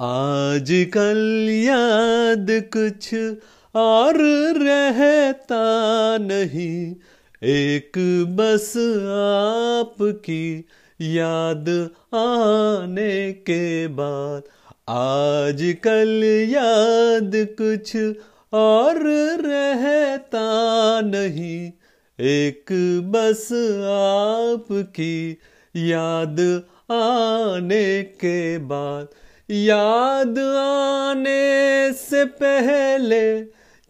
आज कल याद कुछ और रहता नहीं। एक बस आपकी याद आने के बाद आज कल याद कुछ और रहता नहीं। एक बस आपकी याद आने के बाद याद आने से पहले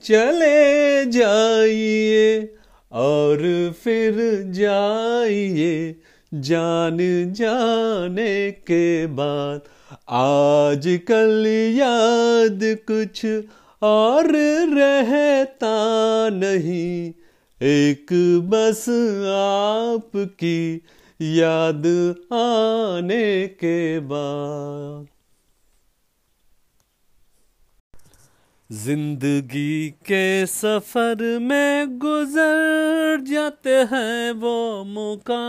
चले जाइए और फिर जाइए जान जाने के बाद। आज कल याद कुछ और रहता नहीं, एक बस आपकी याद आने के बाद। ज़िंदगी के सफ़र में गुजर जाते हैं वो मुकाम,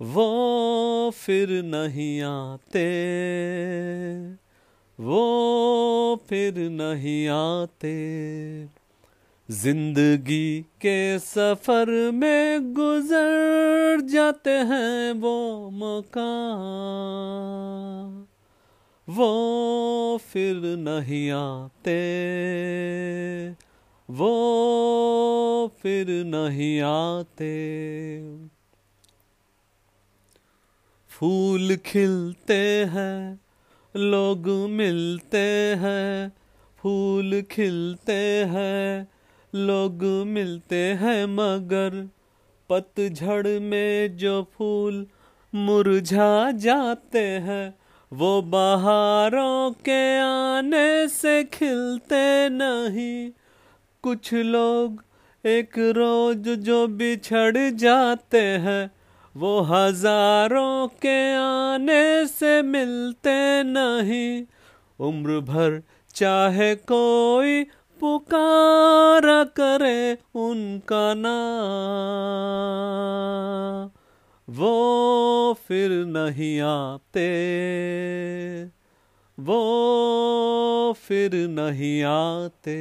वो फिर नहीं आते, वो फिर नहीं आते। ज़िंदगी के सफ़र में गुजर जाते हैं वो मकान वो फिर नहीं आते। वो फिर नहीं आते। फूल खिलते हैं, लोग मिलते हैं, फूल खिलते हैं, लोग मिलते हैं, मगर पतझड़ में जो फूल मुरझा जाते हैं वो बहारों के आने से खिलते नहीं। कुछ लोग एक रोज जो बिछड़ जाते हैं, वो हज़ारों के आने से मिलते नहीं। उम्र भर चाहे कोई पुकारा करे उनका नाम। फिर नहीं आते। वो फिर नहीं आते।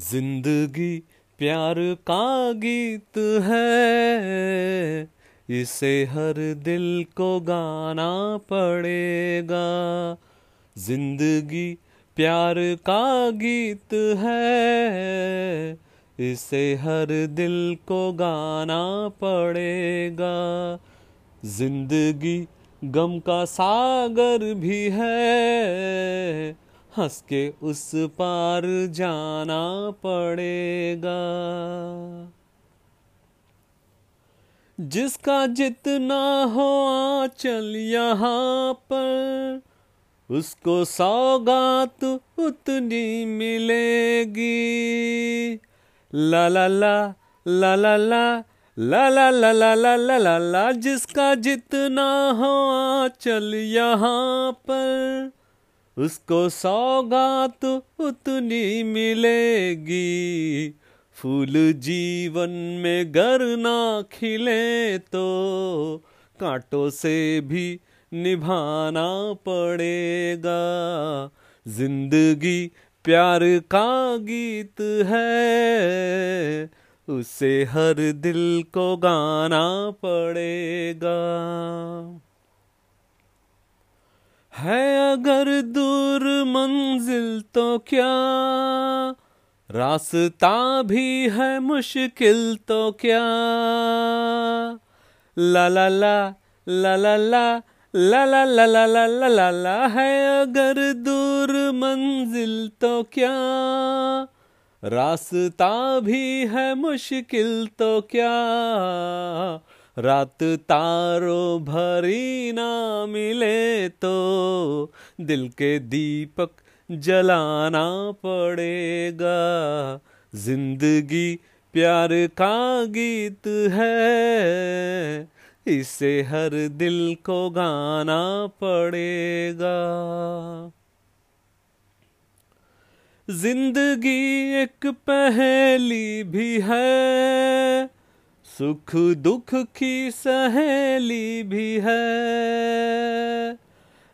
ज़िंदगी प्यार का गीत है, इसे हर दिल को गाना पड़ेगा। ज़िंदगी प्यार का गीत है, इसे हर दिल को गाना पड़ेगा। ज़िंदगी गम का सागर भी है हंस के उस पार जाना पड़ेगा। जिसका जितना हो आंचल यहाँ पर उसको सौगात उतनी मिलेगी। ला ला ला ला ला ला ला ला ला ला ला ला ला ला, जिसका जितना हो आंचल यहाँ पर। उसको सौगात उतनी मिलेगी। फूल जीवन में गर ना खिले तो कांटों से भी निभाना पड़ेगा। ज़िंदगी प्यार का गीत है, उसे हर दिल को गाना पड़ेगा। है अगर दूर मंजिल तो क्या? रास्ता भी है मुश्किल तो क्या? ला ला ला ला ला ला ला ला ला ला ला ला ला ला है अगर दूर मंजिल तो क्या? रास्ता भी है मुश्किल तो क्या? रात तारों भरी ना मिले तो दिल के दीपक जलाना पड़ेगा। ज़िंदगी प्यार का गीत है। इसे हर दिल को गाना पड़ेगा। ज़िंदगी एक पहेली भी है, सुख दुख की सहेली भी है।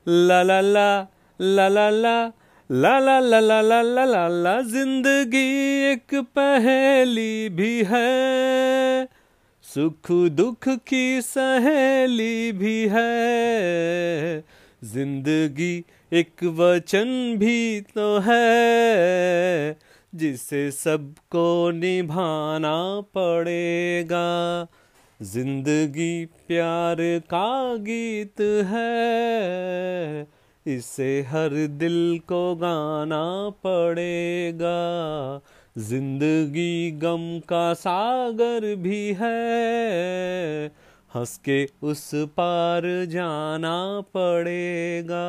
ला ला ला ला ला ला ला ला ला ला ला ला ला ज़िंदगी एक पहेली भी है। सुख दुख की सहेली भी है। ज़िंदगी एक वचन भी तो है, जिसे सबको निभाना पड़ेगा। ज़िंदगी प्यार का गीत है, इसे हर दिल को गाना पड़ेगा। ज़िंदगी गम का सागर भी है। हंस के उस पार जाना पड़ेगा।